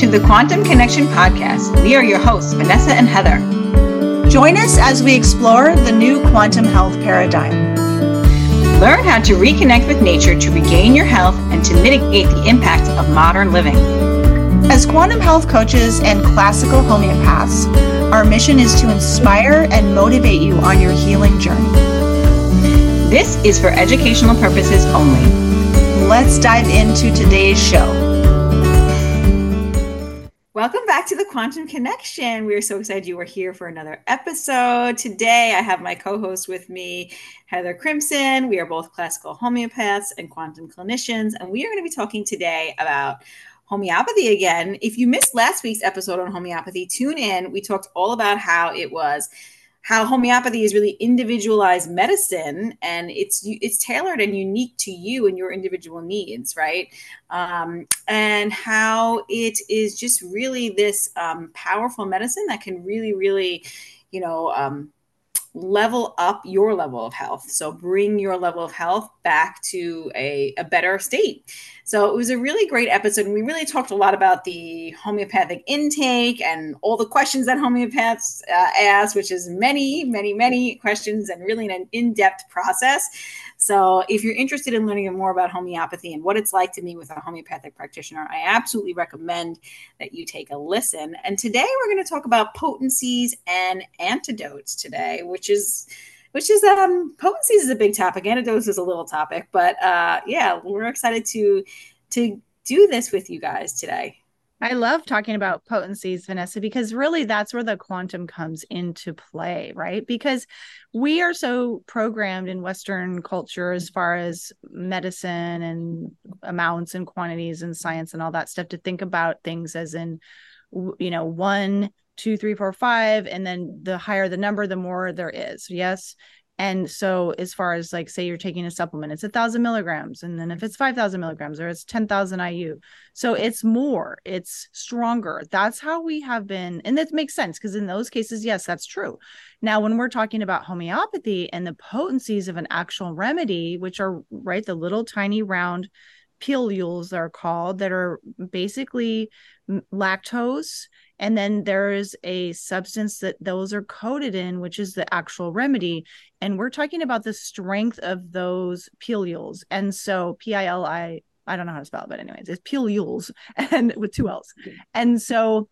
to the Quantum Connection Podcast. We are your hosts, Vanessa and Heather. Join us as we explore the new quantum health paradigm. Learn how to reconnect with nature to regain your health and to mitigate the impact of modern living. As quantum health coaches and classical homeopaths, our mission is to inspire and motivate you on your healing journey. This is for educational purposes only. Let's dive into today's show. Welcome back to the Quantum Connection. We are so excited you are here for another episode. Today, I have my co host with me, Heather Crimson. We are both classical homeopaths and quantum clinicians, and we are going to be talking today about homeopathy again. If you missed last week's episode on homeopathy, tune in. We talked all about how it was how homeopathy is really individualized medicine and it's it's tailored and unique to you and your individual needs right? Um, and how it is just really this um, powerful medicine that can really really you know um, level up your level of health. So bring your level of health back to a, a better state. So it was a really great episode. And we really talked a lot about the homeopathic intake and all the questions that homeopaths uh, ask, which is many, many, many questions and really an in depth process. So, if you're interested in learning more about homeopathy and what it's like to meet with a homeopathic practitioner, I absolutely recommend that you take a listen. And today we're going to talk about potencies and antidotes today, which is which is um potencies is a big topic antidotes is a little topic but uh yeah we're excited to to do this with you guys today I love talking about potencies, Vanessa, because really that's where the quantum comes into play, right? Because we are so programmed in Western culture as far as medicine and amounts and quantities and science and all that stuff to think about things as in, you know, one, two, three, four, five, and then the higher the number, the more there is. Yes. And so, as far as like, say you're taking a supplement, it's a thousand milligrams. And then if it's 5,000 milligrams or it's 10,000 IU. So it's more, it's stronger. That's how we have been. And that makes sense because in those cases, yes, that's true. Now, when we're talking about homeopathy and the potencies of an actual remedy, which are right, the little tiny round pilules, they're called, that are basically mm, lactose and then there's a substance that those are coated in which is the actual remedy. And we're talking about the strength of those pilules. And so p-i-l-i i don't know how to spell it but anyways it's pilules and with two l's. And so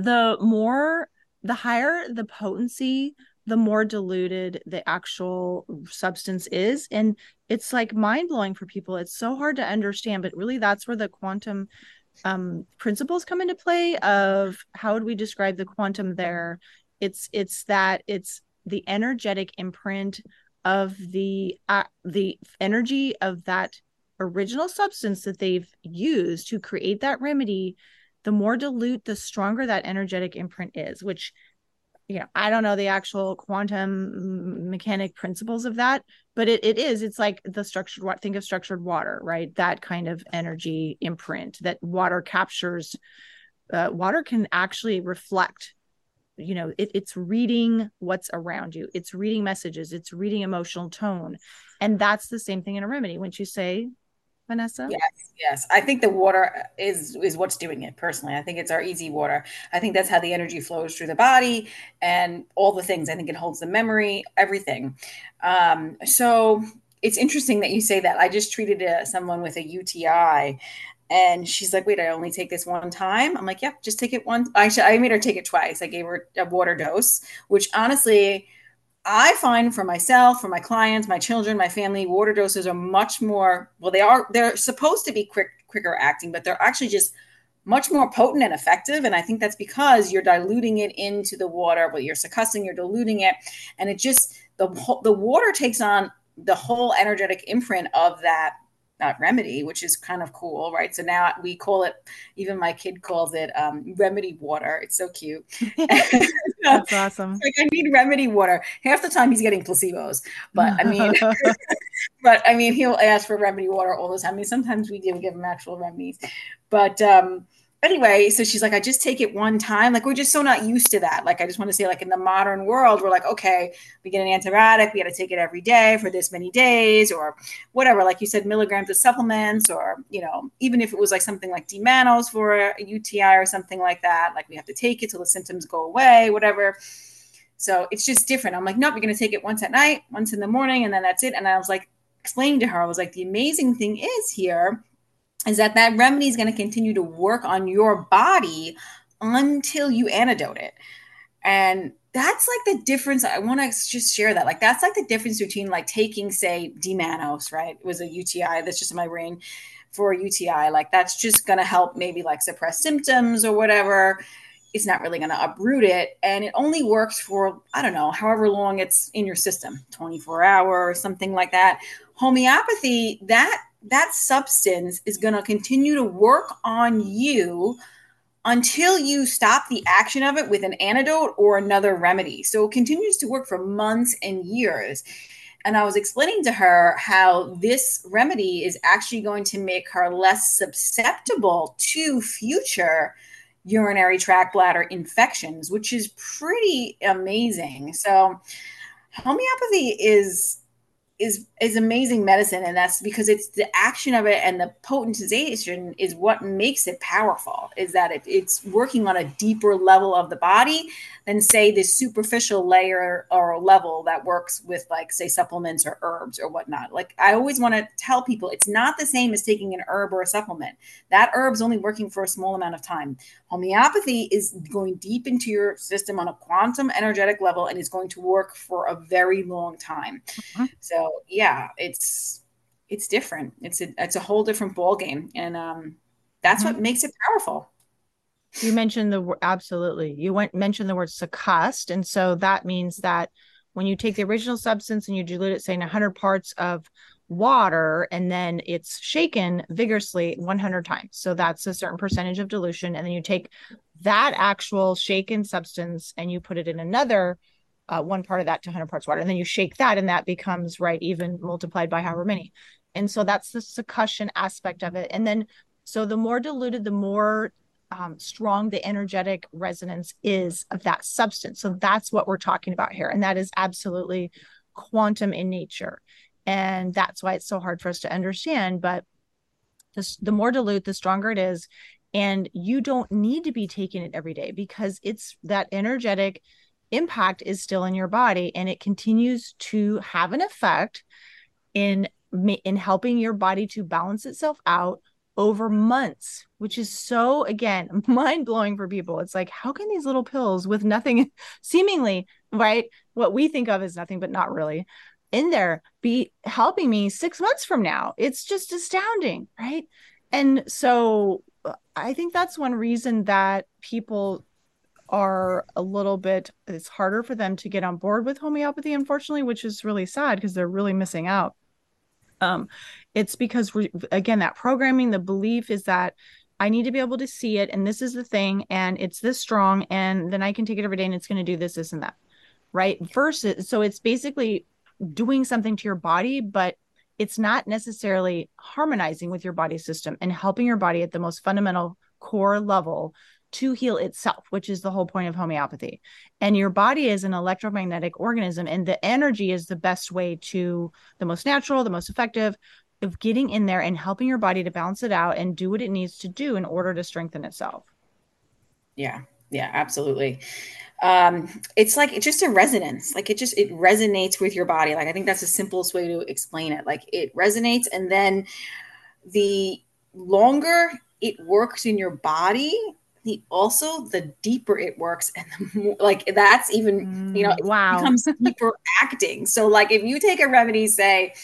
the more the higher the potency the more diluted the actual substance is. And it's like mind blowing for people. It's so hard to understand but really that's where the quantum um, principles come into play of how would we describe the quantum there. It's it's that it's the energetic imprint of the uh, the energy of that original substance that they've used to create that remedy. The more dilute the stronger that energetic imprint is which you know i don't know the actual quantum mechanic principles of that but it, it is it's like the structured what think of structured water right? That kind of energy imprint that water captures uh, water can actually reflect you know it, it's reading what's around you it's reading messages it's reading emotional tone and that's the same thing in a remedy. When you say Vanessa? Yes, yes. I think the water is is what's doing it personally. I think it's our EZ water. I think that's how the energy flows through the body and all the things. I think it holds the memory, everything. Um, so it's interesting that you say that. I just treated a, uh, someone with a UTI and she's like, wait, I only take this one time. I'm like, yep, yeah, just take it once. I, I made her take it twice. I gave her a water dose, which honestly, I find for myself, for my clients, my children, my family, water doses are much more, well, they are, they're supposed to be quick, quicker acting, but they're actually just much more potent and effective. And I think that's because you're diluting it into the water, but you're succussing, you're diluting it. And it just, the, the water takes on the whole energetic imprint of that uh, remedy, which is kind of cool, right? So now we call it, even my kid calls it um, remedy water. It's so cute. That's awesome. like I need remedy water. Half the time he's getting placebos, but I mean, but I mean, he'll ask for remedy water all the time. I mean, sometimes we do give him actual remedies, but um, anyway, so she's like, I just take it one time. Like, we're just so not used to that. Like, I just want to say, like, in the modern world, we're like, okay, we get an antibiotic, we got to take it every day for this many days, or whatever. Like you said, milligrams of supplements, or, you know, even if it was like something like D-mannose for a UTI or something like that, like we have to take it till the symptoms go away, whatever. So it's just different. I'm like, nope, you're going to take it once at night, once in the morning, and then that's it. And I was like, explaining to her, I was like, the amazing thing is here is that that remedy is going to continue to work on your body until you antidote it. And that's like the difference. I want to just share that. Like, that's like the difference between like taking, say, D-mannose, right? It was a UTI that's just in my brain for a UTI. Like, that's just going to help maybe like suppress symptoms or whatever. It's not really going to uproot it. And it only works for, I don't know, however long it's in your system 24 hours, or something like that. Homeopathy, that that substance is going to continue to work on you until you stop the action of it with an antidote or another remedy. So it continues to work for months and years. And I was explaining to her how this remedy is actually going to make her less susceptible to future urinary tract bladder infections, which is pretty amazing. So, homeopathy is is is amazing medicine and that's because it's the action of it and the potentization is what makes it powerful is that it, it's working on a deeper level of the body than say this superficial layer or level that works with like say supplements or herbs or whatnot like i always want to tell people it's not the same as taking an herb or a supplement that herb's only working for a small amount of time homeopathy is going deep into your system on a quantum energetic level and is going to work for a very long time mm-hmm. so yeah, it's it's different. It's a it's a whole different ball game, and um, that's mm-hmm. what makes it powerful. You mentioned the absolutely. You went mentioned the word succussed, and so that means that when you take the original substance and you dilute it, say in 100 parts of water, and then it's shaken vigorously 100 times. So that's a certain percentage of dilution, and then you take that actual shaken substance and you put it in another uh, one part of that to 100 parts water and then you shake that and that becomes right even multiplied by however many and so that's the succussion aspect of it and then so the more diluted the more um, strong the energetic resonance is of that substance. So that's what we're talking about here. And that is absolutely quantum in nature. And that's why it's so hard for us to understand. But the, the more dilute the stronger it is. And you don't need to be taking it every day because it's that energetic impact is still in your body and it continues to have an effect in in helping your body to balance itself out over months which is so again mind-blowing for people. It's like how can these little pills with nothing seemingly right what we think of as nothing but not really in there be helping me 6 months from now? It's just astounding right? And so uh, i think that's one reason that people are a little bit it's harder for them to get on board with homeopathy unfortunately which is really sad because they're really missing out um it's because we again that programming the belief is that i need to be able to see it and this is the thing and it's this strong and then i can take it every day and it's going to do this this and that right? Versus so it's basically doing something to your body but it's not necessarily harmonizing with your body system and helping your body at the most fundamental core level to heal itself, which is the whole point of homeopathy. And your body is an electromagnetic organism, and the energy is the best way to the most natural, the most effective of getting in there and helping your body to balance it out and do what it needs to do in order to strengthen itself. Yeah, yeah, absolutely. Um, it's like it's just a resonance. Like it just it resonates with your body. Like I think that's the simplest way to explain it. Like it resonates, and then the longer it works in your body, the also the deeper it works and the more like that's even you know mm, wow. becomes deeper acting. So like if you take a remedy say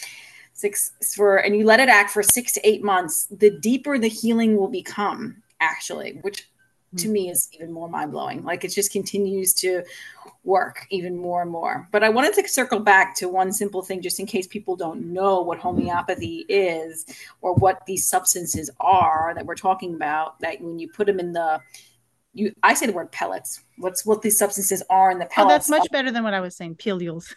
six for and you let it act for six to eight months the deeper the healing will become actually which to hmm. me is even more mind blowing. Like it just continues to work even more and more. But I wanted to circle back to one simple thing, just in case people don't know what homeopathy is or what these substances are that we're talking about. That when you put them in the you, I say the word pellets. What's what these substances are in the pellets? Oh, that's much better than what I was saying. Pilules.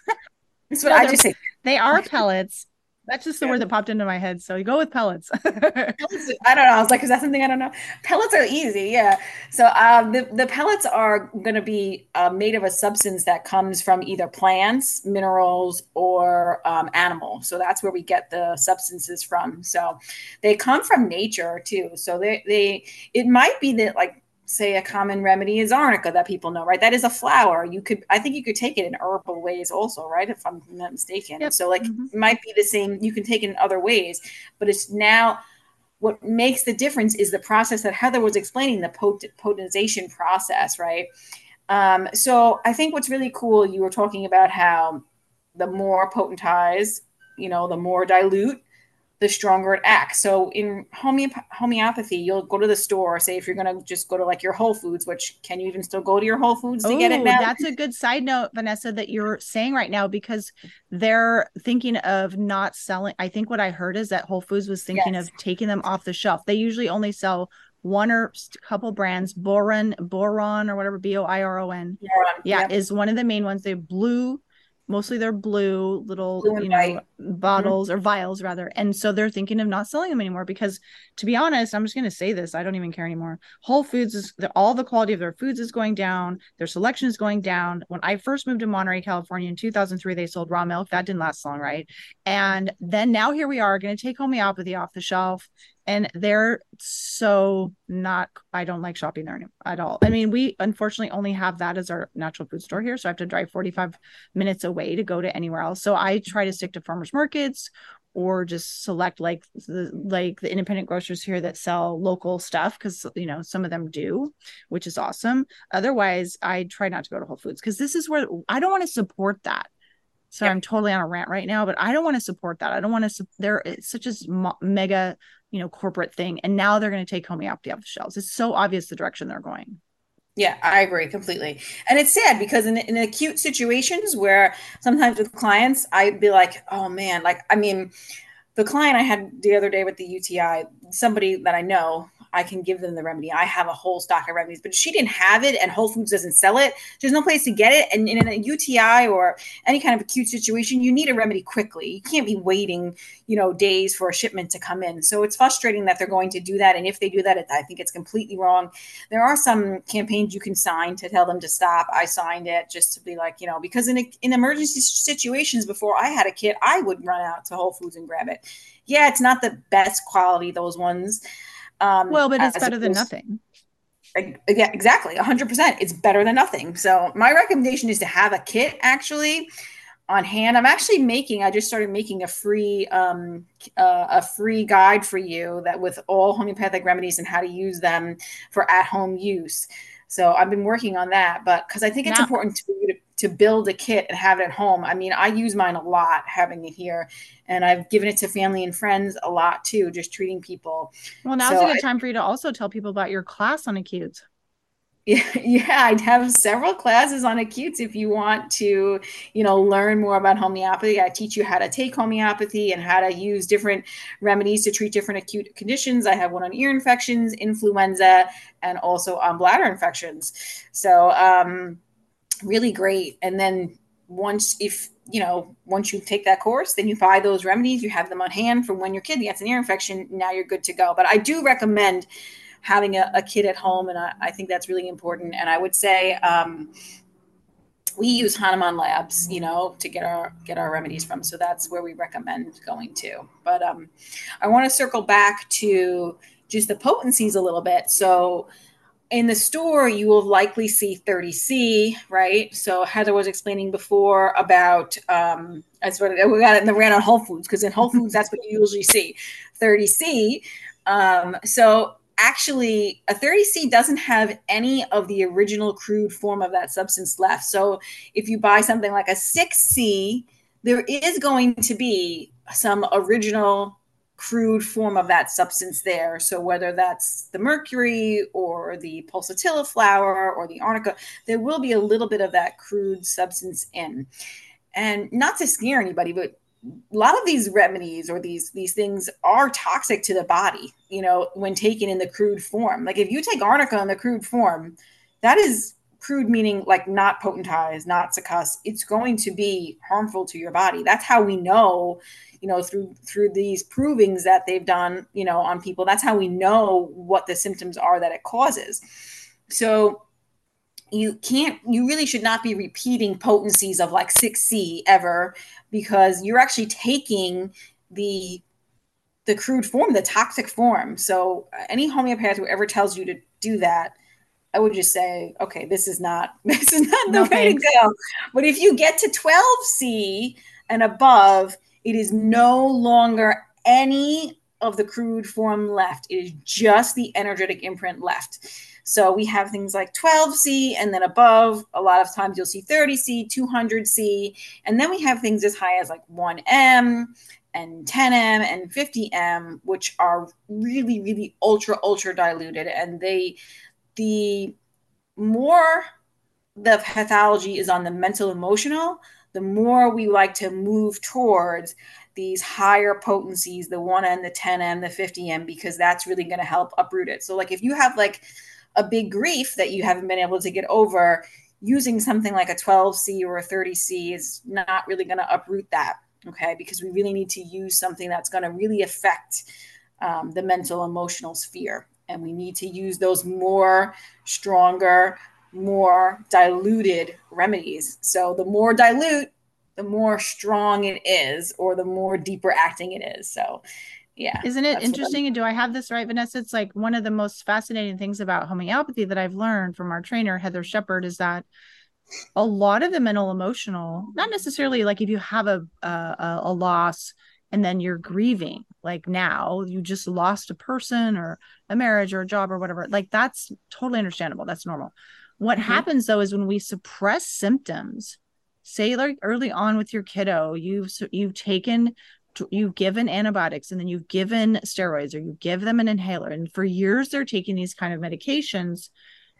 that's what no, I just say. They are pellets That's just the yeah. word that popped into my head. So you go with pellets. pellets I don't know. I was like, is that something I don't know? Pellets are easy. Yeah. So um, the, the pellets are going to be uh, made of a substance that comes from either plants, minerals, or um, animal. So that's where we get the substances from. So they come from nature too. So they, they it might be that like say a common remedy is arnica that people know, right? That is a flower. You could, I think you could take it in herbal ways also, right? If I'm not mistaken. Yep. So like mm-hmm. it might be the same, you can take it in other ways, but it's now what makes the difference is the process that Heather was explaining, the pot- potentization process, right? Um, so I think what's really cool, you were talking about how the more potentized, you know, the more dilute, the stronger it acts. So in homeop- homeopathy, you'll go to the store. Say if you're going to just go to like your Whole Foods, which can you even still go to your Whole Foods to Ooh, get it oh, now? That's a good side note, Vanessa, that you're saying right now because they're thinking of not selling. I think what I heard is that Whole Foods was thinking yes. of taking them off the shelf. They usually only sell one or a couple brands. Boron, Boron, or whatever B O I R O N. Yeah, yep. is one of the main ones. They blue mostly they're blue little blue you know white. bottles mm-hmm. or vials rather. And so they're thinking of not selling them anymore because to be honest i'm just going to say this i don't even care anymore. Whole foods is all the quality of their foods is going down their selection is going down. When i first moved to monterey california in 2003 they sold raw milk. That didn't last long right? And then now here we are going to take homeopathy off the shelf and they're so not i don't like shopping there at all. I mean we unfortunately only have that as our natural food store here. So i have to drive 45 minutes away to go to anywhere else. So i try to stick to farmers markets or just select like the like the independent grocers here that sell local stuff because you know some of them do which is awesome. Otherwise i try not to go to whole foods because this is where i don't want to support that so yep. i'm totally on a rant right now but i don't want to support that i don't want to there it's such a mega you know corporate thing and now they're going to take homeopathy off the shelves it's so obvious the direction they're going yeah, I agree completely. And it's sad because in, in acute situations where sometimes with clients, I'd be like, oh man, like, I mean, the client I had the other day with the UTI, somebody that I know, I can give them the remedy. I have a whole stock of remedies, but she didn't have it and Whole Foods doesn't sell it. There's no place to get it. And in a UTI or any kind of acute situation, you need a remedy quickly. You can't be waiting, you know, days for a shipment to come in. So it's frustrating that they're going to do that. And if they do that, I think it's completely wrong. There are some campaigns you can sign to tell them to stop. I signed it just to be like, you know, because in, a, in emergency situations before I had a kit, I would run out to Whole Foods and grab it. Yeah, it's not the best quality, those ones um, well, but it's better than nothing. Yeah, exactly. 100%. It's better than nothing. So, my recommendation is to have a kit actually on hand. I'm actually making, I just started making a free, um, uh, a free guide for you that with all homeopathic remedies and how to use them for at home use. So I've been working on that, but because I think it's now, important to, to build a kit and have it at home. I mean, I use mine a lot having it here, and I've given it to family and friends a lot too, just treating people. Well, now's so a good I, time for you to also tell people about your class on acutes. Yeah, yeah, I'd have several classes on acutes if you want to, you know, learn more about homeopathy. I teach you how to take homeopathy and how to use different remedies to treat different acute conditions. I have one on ear infections, influenza, and also on bladder infections. So, um, really great. And then once, if you know, once you take that course, then you buy those remedies, you have them on hand for when your kid gets an ear infection. Now you're good to go. But I do recommend having a, a kid at home, and I, I, think that's really important. And I would say, um, we use Hahnemann Labs, you know, to get our get our remedies from. So that's where we recommend going to. But um, I want to circle back to just the potencies a little bit. So in the store, you will likely see 30C, right? So Heather was explaining before about um, that's what we got it in the ran on Whole Foods because in Whole Foods that's what you usually see, 30C. Um, so actually, a 30C doesn't have any of the original crude form of that substance left. So if you buy something like a 6C, there is going to be some original crude form of that substance there. So whether that's the mercury or the pulsatilla flower or the arnica, there will be a little bit of that crude substance in. And not to scare anybody, but a lot of these remedies or these these things are toxic to the body, you know, when taken in the crude form. Like if you take arnica in the crude form, that is crude meaning like not potentized, not succussed, it's going to be harmful to your body. That's how we know, you know, through through these provings that they've done, you know, on people. That's how we know what the symptoms are that it causes. So you can't you really should not be repeating potencies of like 6c ever because you're actually taking the the crude form the toxic form so any homeopath who ever tells you to do that I would just say, okay, this is not this is not the no, way thanks. to go. But if you get to 12C and above, it is no longer any of the crude form left. It is just the energetic imprint left. So we have things like 12C and then above, a lot of times you'll see 30C, 200C, and then we have things as high as like 1M and 10M and 50M, which are really, really ultra, ultra diluted. And they the more the pathology is on the mental emotional, the more we like to move towards these higher potencies, the 1M, the 10M, the 50M, because that's really going to help uproot it. So, like, if you have like a big grief that you haven't been able to get over, using something like a 12C or a 30C is not really going to uproot that. Okay. Because we really need to use something that's going to really affect um, the mental emotional sphere and we need to use those more stronger, more diluted remedies. So the more dilute, the more strong it is, or the more deeper acting it is. So, yeah. Isn't it interesting? And do I have this right, Vanessa? It's like one of the most fascinating things about homeopathy that I've learned from our trainer, Heather Shepard, is that a lot of the mental emotional, not necessarily like if you have a, a, a loss and then you're grieving like now you just lost a person or a marriage or a job or whatever like that's totally understandable that's normal what mm-hmm. happens though is when we suppress symptoms say like early on with your kiddo you've you've taken you've given antibiotics and then you've given steroids or you give them an inhaler and for years they're taking these kind of medications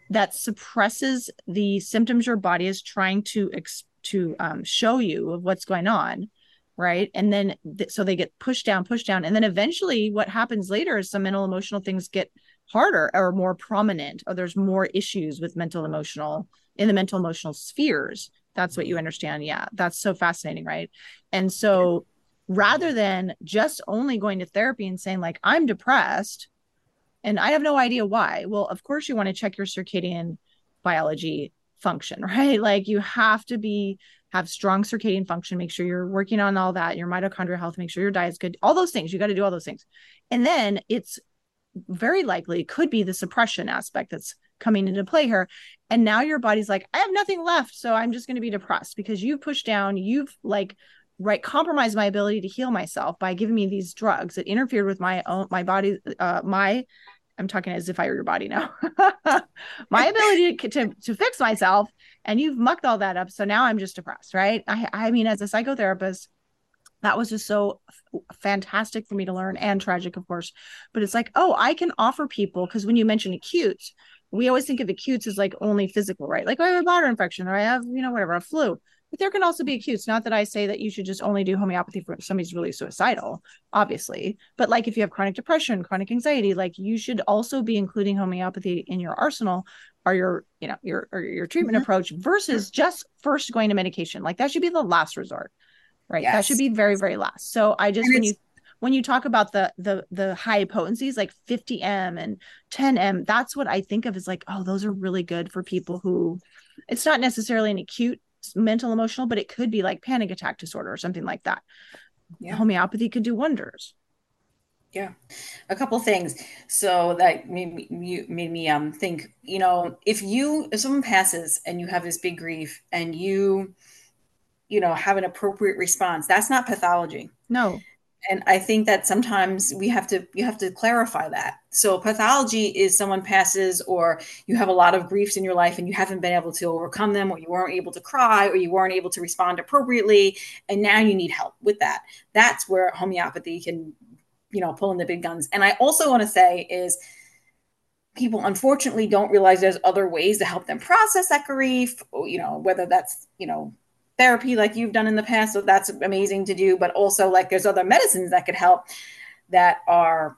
that suppresses the symptoms your body is trying to ex- to um, show you of what's going on right? And then th- so they get pushed down pushed down. And then eventually what happens later is some mental emotional things get harder or more prominent or there's more issues with mental emotional in the mental emotional spheres. That's what you mm-hmm. understand. Yeah that's so fascinating right? And so rather than just only going to therapy and saying like i'm depressed and i have no idea why well of course you want to check your circadian biology function right? Like you have to be have strong circadian function, make sure you're working on all that, your mitochondrial health, make sure your diet's good, all those things. You got to do all those things. And then it's very likely could be the suppression aspect that's coming into play here. And now your body's like, I have nothing left. So I'm just going to be depressed because you've pushed down, you've like, right compromised my ability to heal myself by giving me these drugs that interfered with my own my body uh my I'm talking as if I were your body now. my ability to, to, to fix myself, and you've mucked all that up. So now I'm just depressed, right? I I mean, as a psychotherapist, that was just so f- fantastic for me to learn and tragic, of course. But it's like, oh, I can offer people because when you mention acute, we always think of acutes as like only physical, right? Like oh, I have a bladder infection or I have, you know, whatever, a flu but there can also be acutes. Not that I say that you should just only do homeopathy for somebody's really suicidal, obviously, but like if you have chronic depression, chronic anxiety, like you should also be including homeopathy in your arsenal or your, you know, your or your treatment mm-hmm. approach versus just first going to medication. Like that should be the last resort, right? Yes. That should be very very last. So I just and when you when you talk about the the the high potencies like 50m and 10m that's what i think of as like oh those are really good for people who it's not necessarily an acute mental emotional but it could be like panic attack disorder or something like that. Yeah. homeopathy could do wonders. Yeah. A couple things. So that made me, you made me um think you know if you if someone passes and you have this big grief and you you know have an appropriate response that's not pathology. No and i think that sometimes we have to you have to clarify that. So pathology is someone passes or you have a lot of griefs in your life and you haven't been able to overcome them or you weren't able to cry or you weren't able to respond appropriately and now you need help with that. That's where homeopathy can you know pull in the big guns. And i also want to say is people unfortunately don't realize there's other ways to help them process that grief you know whether that's you know therapy like you've done in the past so that's amazing to do but also like there's other medicines that could help that are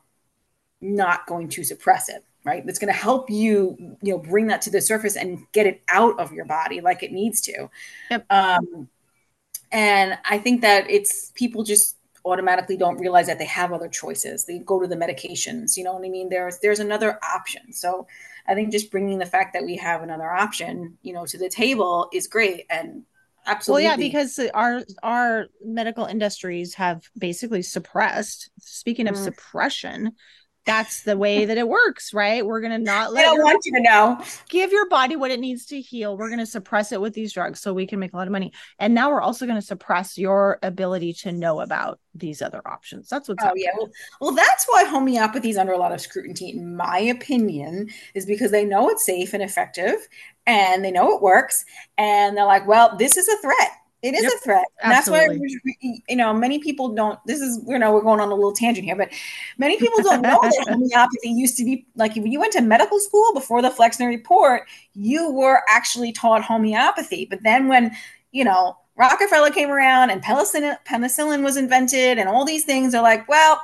not going to suppress it right? That's going to help you, you know, bring that to the surface and get it out of your body like it needs to. Yep. Um, and I think that it's people just automatically don't realize that they have other choices. They go to the medications. You know what I mean? There's there's another option. So I think just bringing the fact that we have another option, you know, to the table is great. And absolutely, well, yeah, because our our medical industries have basically suppressed. Speaking of mm. suppression, that's the way that it works, right? We're gonna not let. I don't want you to know. Give your body what it needs to heal. We're gonna suppress it with these drugs so we can make a lot of money. And now we're also gonna suppress your ability to know about these other options. That's what's. Oh happening. yeah, well, well, that's why homeopathy is under a lot of scrutiny, in my opinion, is because they know it's safe and effective, and they know it works, and they're like, well, this is a threat it is yep, a threat. And that's why, you know, many people don't. This is, you know, we're going on a little tangent here, but many people don't know that homeopathy used to be like if you went to medical school before the Flexner report, you were actually taught homeopathy. But then when, you know, Rockefeller came around and penicillin, penicillin was invented and all these things are like, well,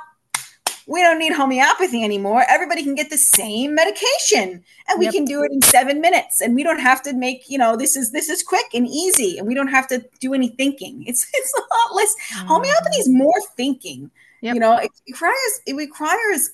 we don't need homeopathy anymore. Everybody can get the same medication and we yep. can do it in seven minutes. And we don't have to make, you know, this is this is quick and easy and we don't have to do any thinking. It's it's a lot less mm-hmm. homeopathy is more thinking. Yep. You know, it, it requires it requires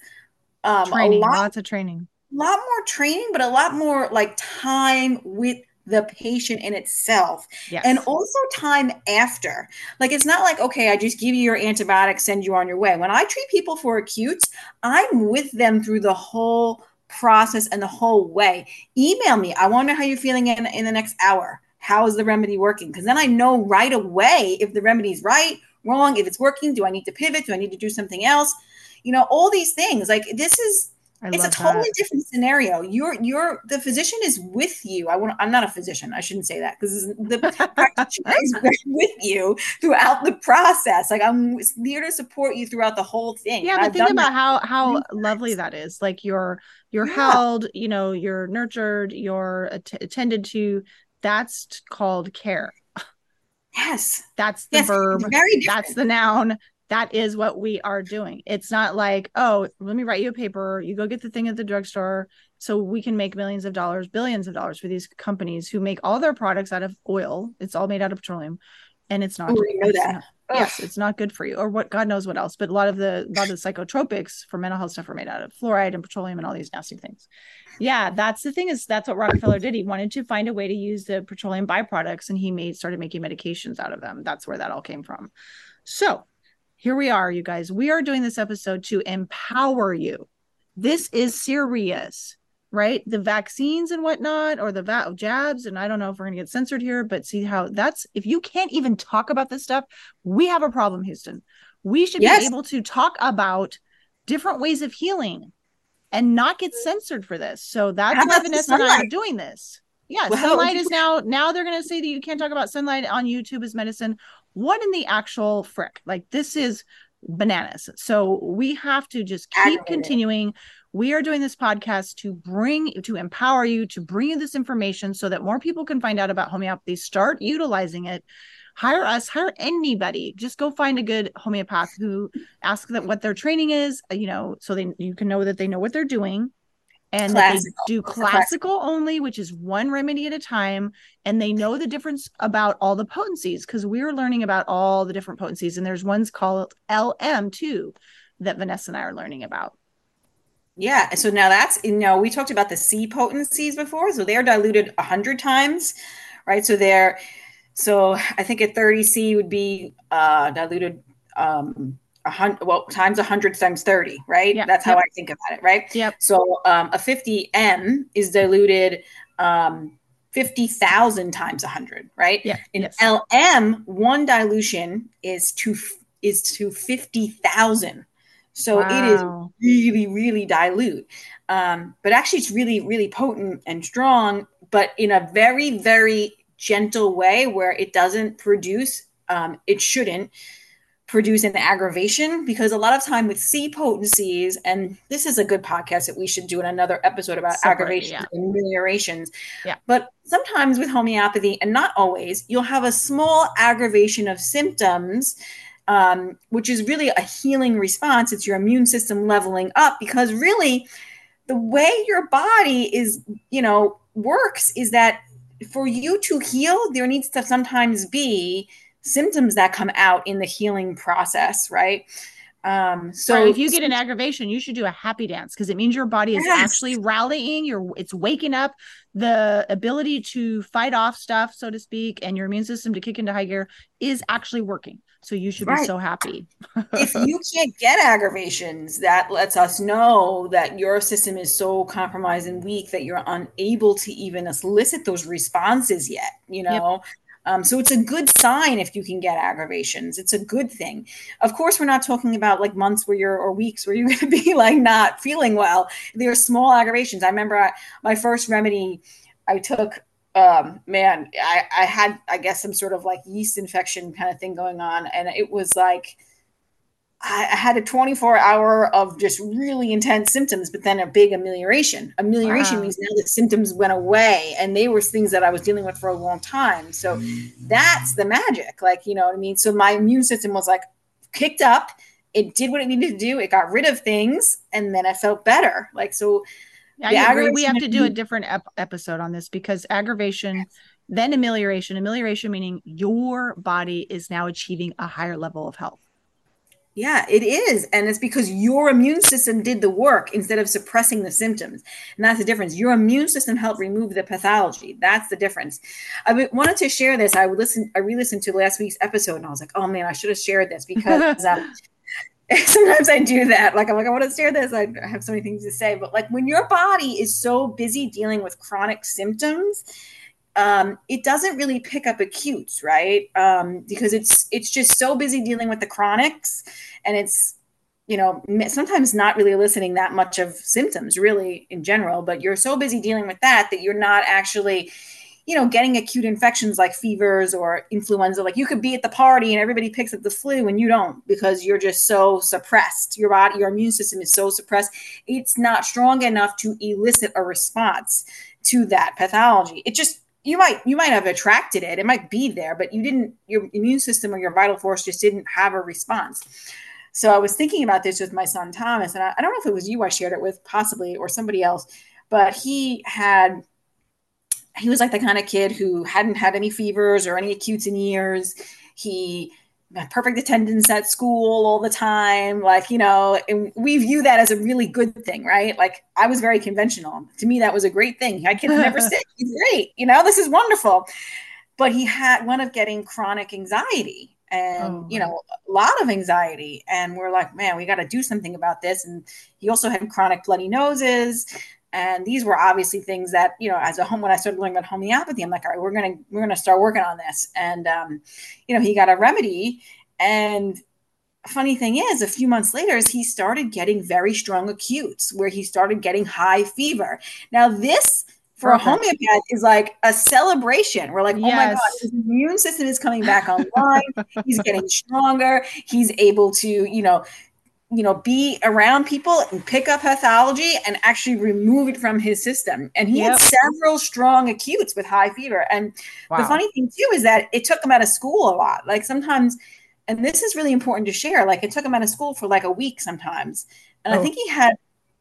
um training, a lot, lots of training. A lot more training, but a lot more like time with the patient in itself yes. and also time after. Like it's not like okay i just give you your antibiotics send you on your way. When i treat people for acutes i'm with them through the whole process and the whole way. Email me. I want to know how you're feeling in, in the next hour. How is the remedy working? Because then i know right away if the remedy is right wrong if it's working do i need to pivot? Do i need to do something else? You know all these things. Like this is I it's a totally that. different scenario. You're you're the physician is with you. I want I'm not a physician. I shouldn't say that because the practitioner is with you throughout the process. Like I'm here to support you throughout the whole thing. Yeah, but think about how how lovely that is. Like you're you're yeah. held, you know, you're nurtured, you're att- attended to. That's called care. Yes. That's the yes, verb. That's the noun that is what we are doing. It's not like, oh, let me write you a paper. You go get the thing at the drugstore so we can make millions of dollars, billions of dollars for these companies who make all their products out of oil. It's all made out of petroleum. And it's not. Ooh, know that. Not, yes, it's not good for you, or what God knows what else. But a lot of the a lot of the psychotropics for mental health stuff are made out of fluoride and petroleum and all these nasty things. Yeah, that's the thing is that's what Rockefeller did. He wanted to find a way to use the petroleum byproducts, and he made started making medications out of them. That's where that all came from. So here we are, you guys. We are doing this episode to empower you. This is serious, right? The vaccines and whatnot, or the va- jabs, and I don't know if we're going to get censored here, but see how that's if you can't even talk about this stuff, we have a problem, Houston. We should yes. be able to talk about different ways of healing and not get censored for this. So that's why Vanessa and I are doing this. Yeah, well, sunlight is now now they're going to say that you can't talk about sunlight on YouTube as medicine what in the actual frick? Like this is bananas. So we have to just keep continuing. We are doing this podcast to bring to empower you, to bring you this information so that more people can find out about homeopathy, start utilizing it. Hire us, hire anybody. Just go find a good homeopath who ask that what their training is, you know, so they you can know that they know what they're doing and they do classical only, which is one remedy at a time. And they know the difference about all the potencies because we're learning about all the different potencies. And there's ones called LM too that Vanessa and I are learning about. Yeah. So now that's, you know, we talked about the C potencies before. So they're diluted 100 times, right? So they're, so I think a 30C would be uh, diluted um, a hundred well times a hundred times 30 right yep. that's how yep. i think about it right yep so um, a 50 m is diluted um, 50,000 times a 100 right yeah in yes. lm one dilution is to is to 50,000 so wow. it is really really dilute um, but actually it's really really potent and strong but in a very very gentle way where it doesn't produce um, it shouldn't produce an aggravation because a lot of time with C potencies, and this is a good podcast that we should do in another episode about Separate, aggravation yeah. and ameliorations. Yeah. But sometimes with homeopathy, and not always, you'll have a small aggravation of symptoms. Um, which is really a healing response. It's your immune system leveling up because really the way your body is, you know, works is that for you to heal, there needs to sometimes be symptoms that come out in the healing process, right? Um, so if you get an aggravation, you should do a happy dance because it means your body is yes. actually rallying. You're it's waking up the ability to fight off stuff, so to speak, and your immune system to kick into high gear is actually working. So you should right. be so happy. if you can't get aggravations, that lets us know that your system is so compromised and weak that you're unable to even elicit those responses yet, you know? Yep. Um, so it's a good sign if you can get aggravations. It's a good thing. Of course, we're not talking about like months where you're or weeks where you're going to be like not feeling well. There are small aggravations. I remember I, my first remedy I took um, man, I, I had, I guess, some sort of like yeast infection kind of thing going on. And it was like, I, had a 24 hour of just really intense symptoms, but then a big amelioration. Amelioration wow. means now the symptoms went away and they were things that I was dealing with for a long time. So that's the magic. Like, you know what I mean? So my immune system was like kicked up. It did what it needed to do. It got rid of things and then I felt better. Like, so agree. We have to do a different ep- episode on this because aggravation, then amelioration. Amelioration meaning your body is now achieving a higher level of health. Yeah, it is. And it's because your immune system did the work instead of suppressing the symptoms. And that's the difference. Your immune system helped remove the pathology. That's the difference. I wanted to share this. I would listen, I re listened to last week's episode and I was like, oh man, I should have shared this because um, sometimes I do that. Like I'm like, I want to share this. I have so many things to say. But like when your body is so busy dealing with chronic symptoms, um, it doesn't really pick up acutes, right? Um, because it's it's just so busy dealing with the chronics, and it's you know sometimes not really eliciting that much of symptoms, really in general. But you're so busy dealing with that that you're not actually you know, getting acute infections like fevers or influenza. Like you could be at the party and everybody picks up the flu and you don't because you're just so suppressed. Your body, your immune system is so suppressed. It's not strong enough to elicit a response to that pathology. It just you might you might have attracted it. It might be there, but you didn't your immune system or your vital force just didn't have a response. So I was thinking about this with my son Thomas, and I, I don't know if it was you I shared it with, possibly, or somebody else, but he had he was like the kind of kid who hadn't had any fevers or any acutes in years. He perfect attendance at school all the time. Like, you know, and we view that as a really good thing, right? Like, I was very conventional. To me, that was a great thing. I can never sick. He's great. You know, this is wonderful. But he had one of getting chronic anxiety and oh, you know a lot of anxiety and we're like man we got to do something about this and he also had chronic bloody noses and these were obviously things that you know as a home when i started learning about homeopathy i'm like all right we're gonna we're gonna start working on this and um, you know he got a remedy and funny thing is a few months later is he started getting very strong acutes where he started getting high fever now this for Perfect. a homeopath is like a celebration. We're like, oh my God, his immune system is coming back online. He's getting stronger. He's able to, you know, you know, be around people and pick up pathology and actually remove it from his system. And he yep. had several strong acutes with high fever. And wow. the funny thing too is that it took him out of school a lot. Like sometimes, and this is really important to share. Like it took him out of school for like a week sometimes. And oh. I think he had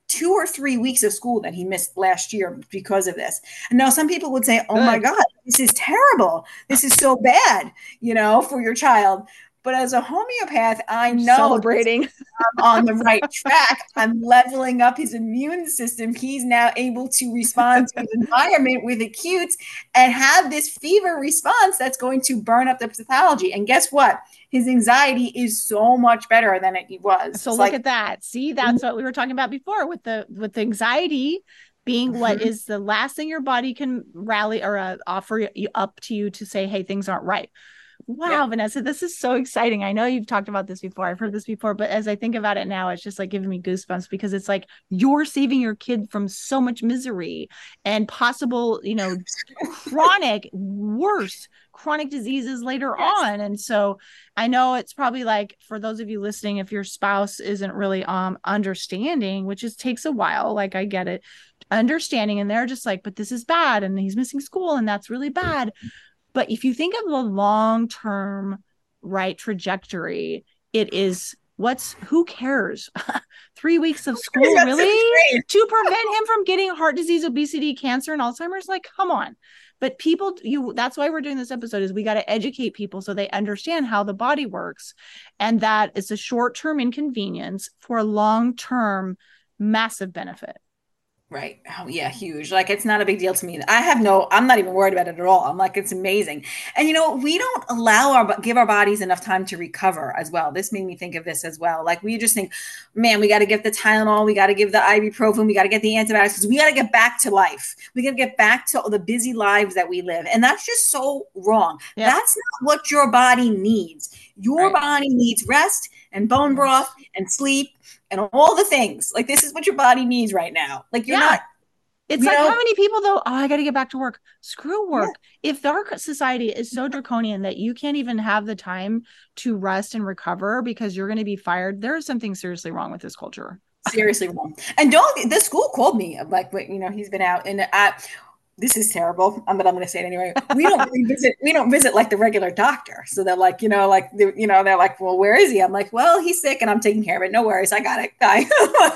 two or three weeks of school that he missed last year because of this. And now some people would say, "Oh Good. my God, this is terrible. This is so bad," you know, for your child. But as a homeopath, I know celebrating I'm on the right track. I'm leveling up his immune system. He's now able to respond to his environment with acutes and have this fever response that's going to burn up the pathology. And guess what? His anxiety is so much better than it was. So it's look like, at that. See, that's what we were talking about before with the with the anxiety being mm-hmm. what is the last thing your body can rally or uh, offer you up to you to say, hey, things aren't right wow, yeah. Vanessa, this is so exciting. I know you've talked about this before. I've heard this before, but as I think about it now, it's just like giving me goosebumps because it's like you're saving your kid from so much misery and possible, you know, chronic, worse chronic diseases later yes. on. And so I know it's probably like for those of you listening, if your spouse isn't really um understanding, which is takes a while, like I get it, understanding, and they're just like, but this is bad, and he's missing school, and that's really bad. But if you think of the long term right trajectory, it is what's who cares? Three weeks of school really? to prevent him from getting heart disease obesity cancer and alzheimer's? Like come on. But people you that's why we're doing this episode is we got to educate people so they understand how the body works. And that it's a short-term inconvenience for a long-term massive benefit Right. Oh, yeah, huge. Like it's not a big deal to me. I have no. I'm not even worried about it at all. I'm like it's amazing. And you know, we don't allow our give our bodies enough time to recover as well. This made me think of this as well. Like we just think, man, we got to get the Tylenol, we got to give the ibuprofen, we got to get the antibiotics because we got to get back to life. We got to get back to the busy lives that we live, and that's just so wrong. Yeah. That's not what your body needs. Your right. body needs rest and bone broth and sleep and all the things. Like this is what your body needs right now. Like you're yeah. not it's like know? how many people though, oh, I got to get back to work. Screw work. Yeah. If our society is so draconian that you can't even have the time to rest and recover because you're going to be fired, there is something seriously wrong with this culture seriously wrong. And don't the school called me like you know he's been out and I this is terrible, um, but I'm going to say it anyway. We don't visit. We don't visit like the regular doctor. So they're like, you know, like you know, they're like, well, where is he? I'm like, well, he's sick, and I'm taking care of it. No worries, I got it, guy.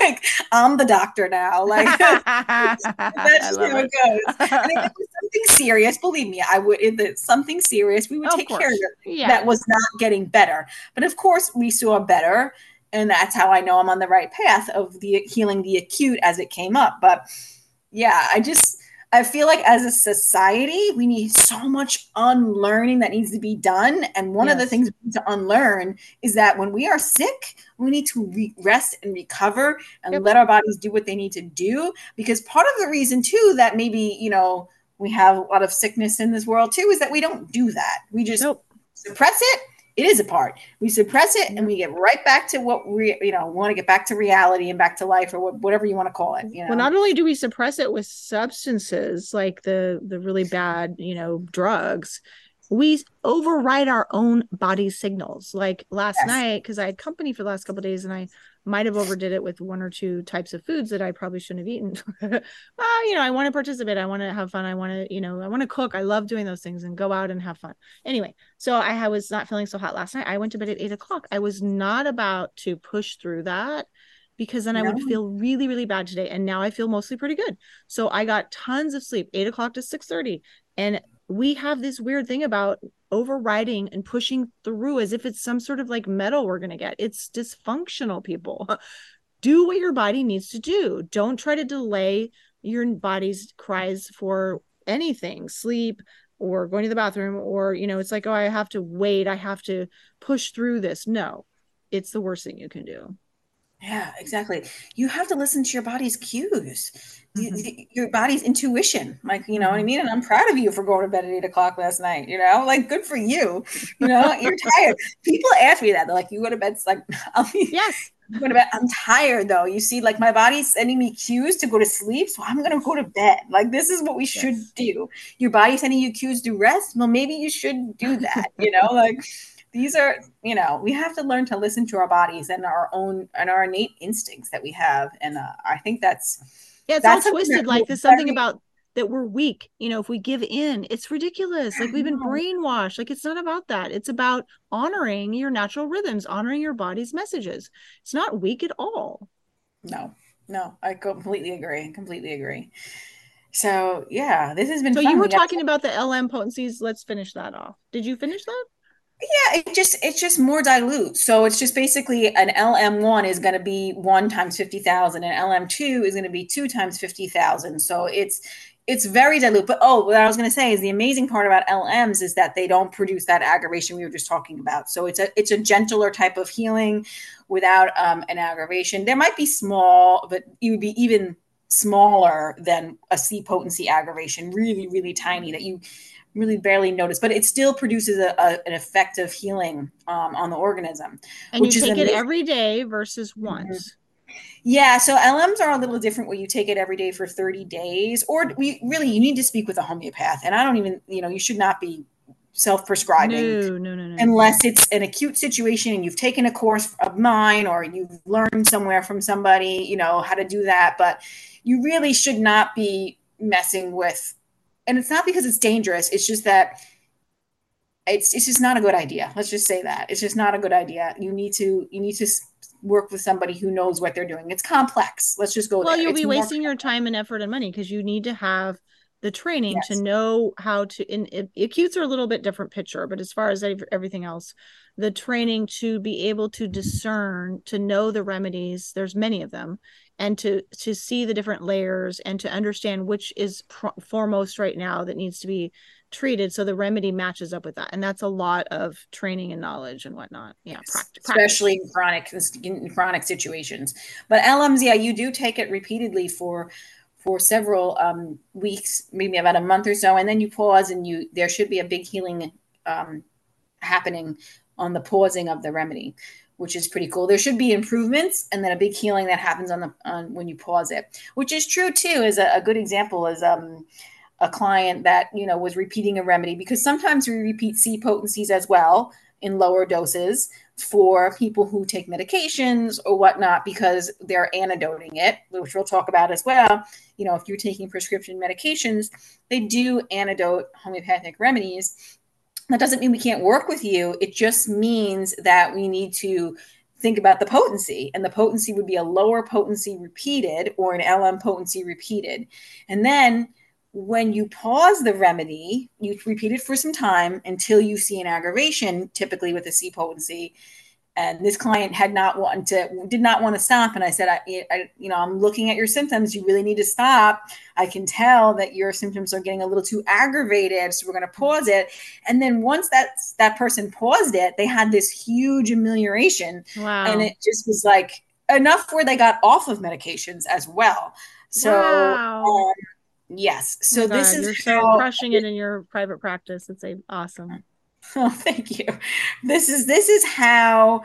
like I'm the doctor now. Like that's just how it, it goes. And if it was something serious, believe me, I would. If it's something serious, we would take care of it. Yeah. That was not getting better, but of course, we saw better, and that's how I know I'm on the right path of the healing the acute as it came up. But yeah, I just I feel like as a society, we need so much unlearning that needs to be done. And one yes. of the things we need to unlearn is that when we are sick, we need to re- rest and recover and yep. let our bodies do what they need to do. Because part of the reason, too, that maybe, you know, we have a lot of sickness in this world, too, is that we don't do that. We just nope. suppress it it is a part. We suppress it and we get right back to what we, you know, want to get back to reality and back to life or whatever you want to call it. You know? Well, not only do we suppress it with substances like the the really bad, you know, drugs, we override our own body signals. Like last yes. night, because I had company for the last couple days and I might have overdid it with one or two types of foods that I probably shouldn't have eaten. well, uh, you know, I want to participate. I want to have fun. I want to, you know, I want to cook. I love doing those things and go out and have fun. Anyway, so I was not feeling so hot last night. I went to bed at eight o'clock. I was not about to push through that because then no. I would feel really, really bad today. And now I feel mostly pretty good. So I got tons of sleep, eight o'clock to six thirty, and we have this weird thing about overriding and pushing through as if it's some sort of like medal we're going to get. It's dysfunctional, people. Uh. do what your body needs to do. Don't try to delay your body's cries for anything, sleep or going to the bathroom, or, you know, it's like, oh, I have to wait. I have to push through this. No, it's the worst thing you can do. Yeah, exactly. You have to listen to your body's cues, mm-hmm. your body's intuition. Like, you know what I mm-hmm. mean? And I'm proud of you for going to bed at eight o'clock last night. You know, like good for you. You know, you're tired. People ask me that. They're like, you go to bed. It's like, I'll be, yes. Go to bed. I'm tired though. You see, like my body's sending me cues to go to sleep, so I'm gonna go to bed. Like this is what we should do. Your body's sending you cues to rest. Well, maybe you should do that. you know, like these are you know we have to learn to listen to our bodies and our own and our innate instincts that we have. And uh, i think that's yeah it's that's all twisted. like there's something about that we're weak. You know if we give in it's ridiculous. Like we've been brainwashed. Like it's not about that. It's about honoring your natural rhythms honoring your body's messages. It's not weak at all. No no i completely agree completely agree. So yeah this has been so fun. you were we talking got- about the lm potencies. Let's finish that off. Did you finish that yeah, it just it's just more dilute. So it's just basically an LM1 is going to be 1 times 50,000 and LM2 is going to be 2 times 50,000. So it's it's very dilute. But oh, what I was going to say is the amazing part about LMs is that they don't produce that aggravation we were just talking about. So it's a it's a gentler type of healing without um, an aggravation. There might be small, but it would be even smaller than a C potency aggravation, really really tiny that you really barely notice, but it still produces a, a an effective healing um, on the organism. And you take it every day versus mm-hmm. once. Mm-hmm. Yeah, so LMs are a little different where you take it every day for 30 days, or we really you need to speak with a homeopath. And I don't even, you know, you should not be self-prescribing no, no, no, no. unless it's an acute situation and you've taken a course of mine or you've learned somewhere from somebody, you know, how to do that. But you really should not be messing with and it's not because it's dangerous. It's just that it's it's just not a good idea. Let's just say that it's just not a good idea. You need to you need to work with somebody who knows what they're doing. It's complex. Let's just go well, there. you'll It's be wasting your time and effort and money because you need to have the training Yes. to know how to in acutes are a little bit different picture but as far as everything else the training to be able to discern to know the remedies there's many of them and to to see the different layers and to understand which is pr- foremost right now that needs to be treated so the remedy matches up with that and that's a lot of training and knowledge and whatnot yeah practice especially in chronic in chronic situations. But LMs, yeah, you do take it repeatedly for for several um, weeks, maybe about a month or so, and then you pause, and you there should be a big healing um, happening on the pausing of the remedy, which is pretty cool. There should be improvements, and then a big healing that happens on the on when you pause it, which is true too. Is a, a good example is um, a client that you know was repeating a remedy because sometimes we repeat C potencies as well in lower doses for people who take medications or whatnot because they're antidoting it, which we'll talk about as well. You know, if you're taking prescription medications, they do antidote homeopathic remedies. That doesn't mean we can't work with you. It just means that we need to think about the potency, and the potency would be a lower potency repeated or an LM potency repeated. And then when you pause the remedy, you repeat it for some time until you see an aggravation, typically with a C potency. And this client had not wanted to, did not want to stop. And I said, I, I, you know, I'm looking at your symptoms. You really need to stop. I can tell that your symptoms are getting a little too aggravated. So we're going to pause it. And then once that that person paused it, they had this huge amelioration, wow and it just was like enough where they got off of medications as well. So. Wow. Um, Yes. So Oh my this God, is you're so how, crushing it in your private practice. It's a awesome. Oh, thank you. This is this is how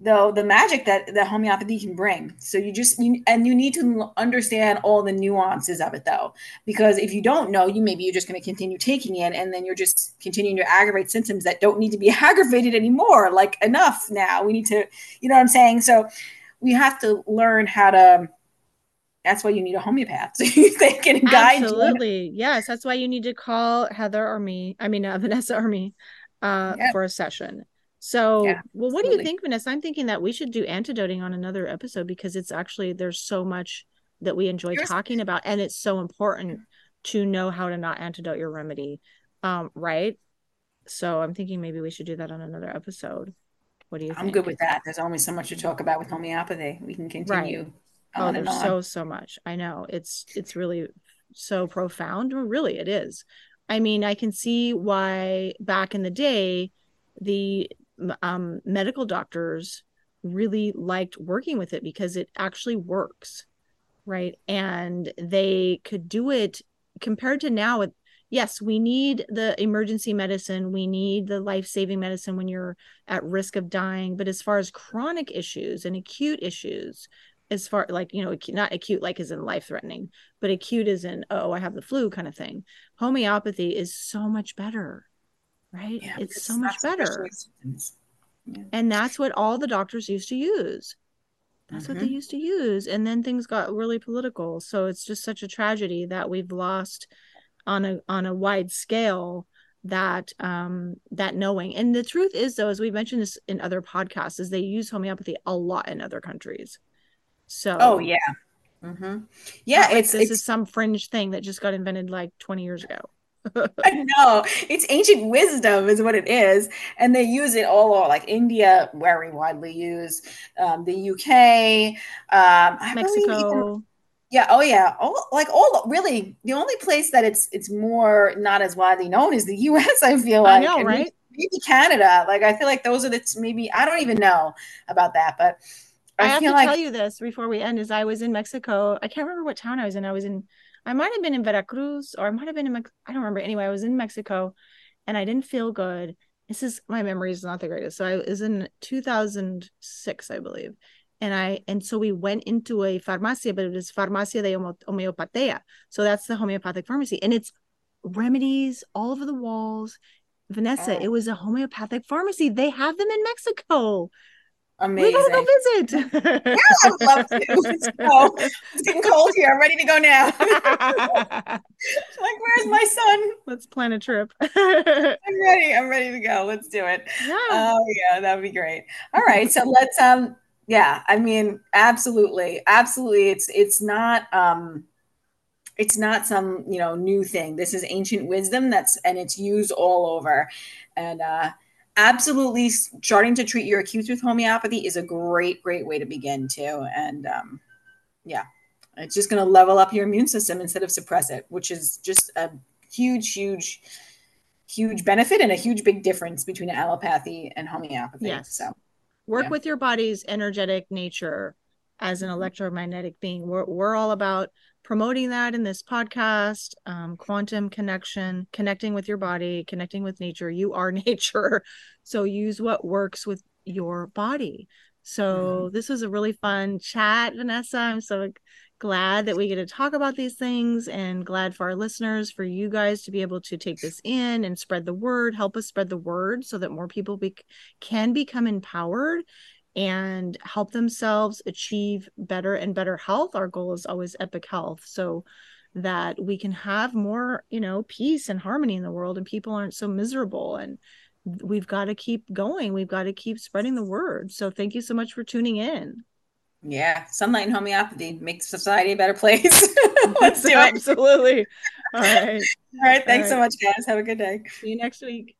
though the magic that that homeopathy can bring. So you just you, and you need to understand all the nuances of it though, because if you don't know, you maybe you're just going to continue taking it, and then you're just continuing to aggravate symptoms that don't need to be aggravated anymore. Like enough now. We need to, you know what I'm saying? So we have to learn how to. That's why you need a homeopath so they can guide you. Absolutely. Yes. That's why you need to call Heather or me. I mean, uh, Vanessa or me uh, Yeah. for a session. So, Yeah, well, what do you think, Vanessa? I'm thinking that we should do antidoting on another episode because it's actually, there's so much that we enjoy Yours- talking about. And it's so important to know how to not antidote your remedy. Um, right. So I'm thinking maybe we should do that on another episode. What do you? I'm good with that. There's only so much to talk about with homeopathy. We can continue Oh, there's on. so so much. I know it's it's really so profound. Well, Really, it is. I mean, I can see why back in the day, the um, medical doctors really liked working with it because it actually works, right? And they could do it compared to now. It, yes, we need the emergency medicine, we need the life saving medicine when you're at risk of dying. But as far as chronic issues and acute issues, as far like you know not acute like as in life threatening but acute as in oh i have the flu kind of thing. Homeopathy is so much better right? Yeah, it's so much better. symptoms. and that's what all the doctors used to use. That's what they used to use and then things got really political. So it's just such a tragedy that we've lost on a on a wide scale that um that knowing. And the truth is though as we've mentioned this in other podcasts is they use homeopathy a lot in other countries so Oh yeah. hmm Yeah, not like it's this it's is some fringe thing that just got invented like 20 years ago. I know it's ancient wisdom is what it is, and they use it all over. Like India, very widely used. Um, the UK, um, I even- Mexico. yeah, oh yeah, all like all really. The only place that it's it's more not as widely known is the U.S. I feel I like, know, and right? maybe, maybe Canada. Like I feel like those are the maybe I don't even know about that, but I, I, have to like tell you this before we end is I was in Mexico. I can't remember what town I was in. I was in I might have been in Veracruz or I might have been in Mex- I don't remember. Anyway, I was in Mexico and I didn't feel good. This is my memory is not the greatest. So I was in 2006, I believe. And I and so we went into a farmacia, but it was Farmacia de Homeopatia. So that's the homeopathic pharmacy. And it's remedies all over the walls. Vanessa, Oh. it was a homeopathic pharmacy. They have them in Mexico. Amazing. We gotta go visit. Yeah, I'd love to. It's getting cold here. I'm ready to go now. like, where's my son? Let's plan a trip. I'm ready. I'm ready to go. Let's do it. yeah. Oh yeah, that would be great. All right, so let's um Yeah, I mean, absolutely, absolutely. It's it's not um, it's not some you know new thing. This is ancient wisdom that's and it's used all over, and uh, absolutely starting to treat your acute with homeopathy is a great great way to begin too. And um, yeah, it's just going to level up your immune system instead of suppress it, which is just a huge huge huge benefit and a huge big difference between allopathy and homeopathy. Yes. So work Yeah. with your body's energetic nature as an electromagnetic being we're, we're all about promoting that in this podcast um, quantum connection connecting with your body connecting with nature. You are nature. So use what works with your body. So this was a really fun chat vanessa. I'm so glad that we get to talk about these things and glad for our listeners for you guys to be able to take this in and spread the word help us spread the word so that more people be- can become empowered and help themselves achieve better and better health. Our goal is always epic health. So that we can have more, you know, peace and harmony in the world and people aren't so miserable. And we've got to keep going. We've got to keep spreading the word. So thank you so much for tuning in. yeah, sunlight and homeopathy make society a better place. Let's do it. Absolutely. All right. All right. Thanks All so much, guys. Have a good day. See you next week.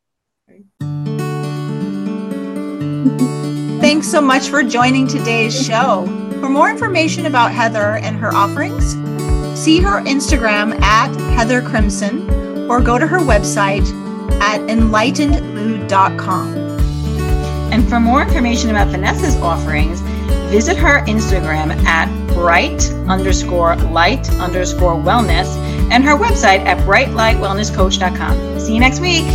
Thanks so much for joining today's show. For more information about Heather and her offerings, see her Instagram at Heather Crimson or go to her website at enlightenedmood.com. And for more information about Vanessa's offerings, visit her Instagram at bright underscore light underscore wellness and her website at brightlightwellnesscoach.com. See you next week.